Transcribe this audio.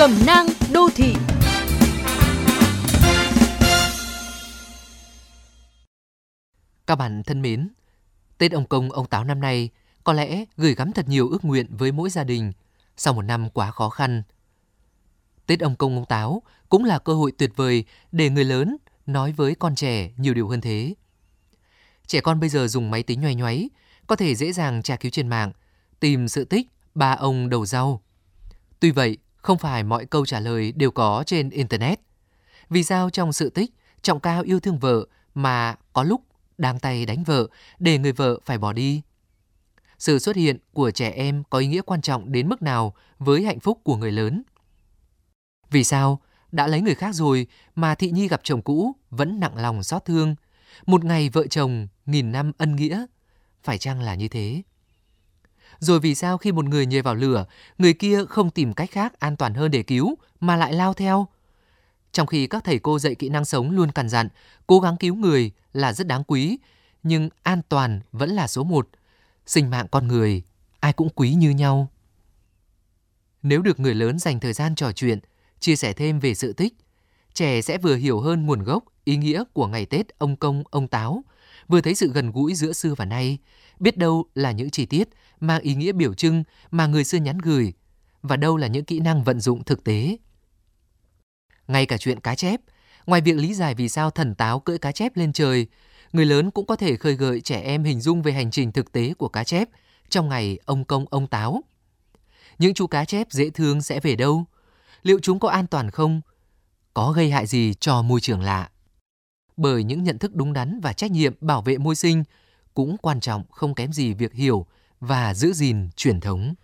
Cẩm nang đô thị Các bạn thân mến, Tết ông Công ông Táo năm nay có lẽ gửi gắm thật nhiều ước nguyện với mỗi gia đình sau một năm quá khó khăn. Tết ông Công ông Táo cũng là cơ hội tuyệt vời để người lớn nói với con trẻ nhiều điều hơn thế. Trẻ con bây giờ dùng máy tính nhoay nhoáy, có thể dễ dàng tra cứu trên mạng, tìm sự tích ba ông đầu rau. Tuy vậy, không phải mọi câu trả lời đều có trên Internet. Vì sao trong sự tích, trọng cao yêu thương vợ mà có lúc đang tay đánh vợ để người vợ phải bỏ đi? Sự xuất hiện của trẻ em có ý nghĩa quan trọng đến mức nào với hạnh phúc của người lớn? Vì sao đã lấy người khác rồi mà Thị Nhi gặp chồng cũ vẫn nặng lòng xót thương? Một ngày vợ chồng, nghìn năm ân nghĩa. Phải chăng là như thế? Rồi vì sao khi một người nhảy vào lửa, người kia không tìm cách khác an toàn hơn để cứu mà lại lao theo? Trong khi các thầy cô dạy kỹ năng sống luôn cằn dặn, cố gắng cứu người là rất đáng quý, nhưng an toàn vẫn là số một. Sinh mạng con người, ai cũng quý như nhau. Nếu được người lớn dành thời gian trò chuyện, chia sẻ thêm về sự tích, trẻ sẽ vừa hiểu hơn nguồn gốc, ý nghĩa của ngày Tết ông Công, ông Táo, vừa thấy sự gần gũi giữa xưa và nay, biết đâu là những chi tiết mang ý nghĩa biểu trưng mà người xưa nhắn gửi, và đâu là những kỹ năng vận dụng thực tế. Ngay cả chuyện cá chép, ngoài việc lý giải vì sao thần táo cưỡi cá chép lên trời, người lớn cũng có thể khơi gợi trẻ em hình dung về hành trình thực tế của cá chép trong ngày ông công ông táo. Những chú cá chép dễ thương sẽ về đâu? Liệu chúng có an toàn không? Có gây hại gì cho môi trường lạ? Bởi những nhận thức đúng đắn và trách nhiệm bảo vệ môi sinh cũng quan trọng không kém gì việc hiểu và giữ gìn truyền thống.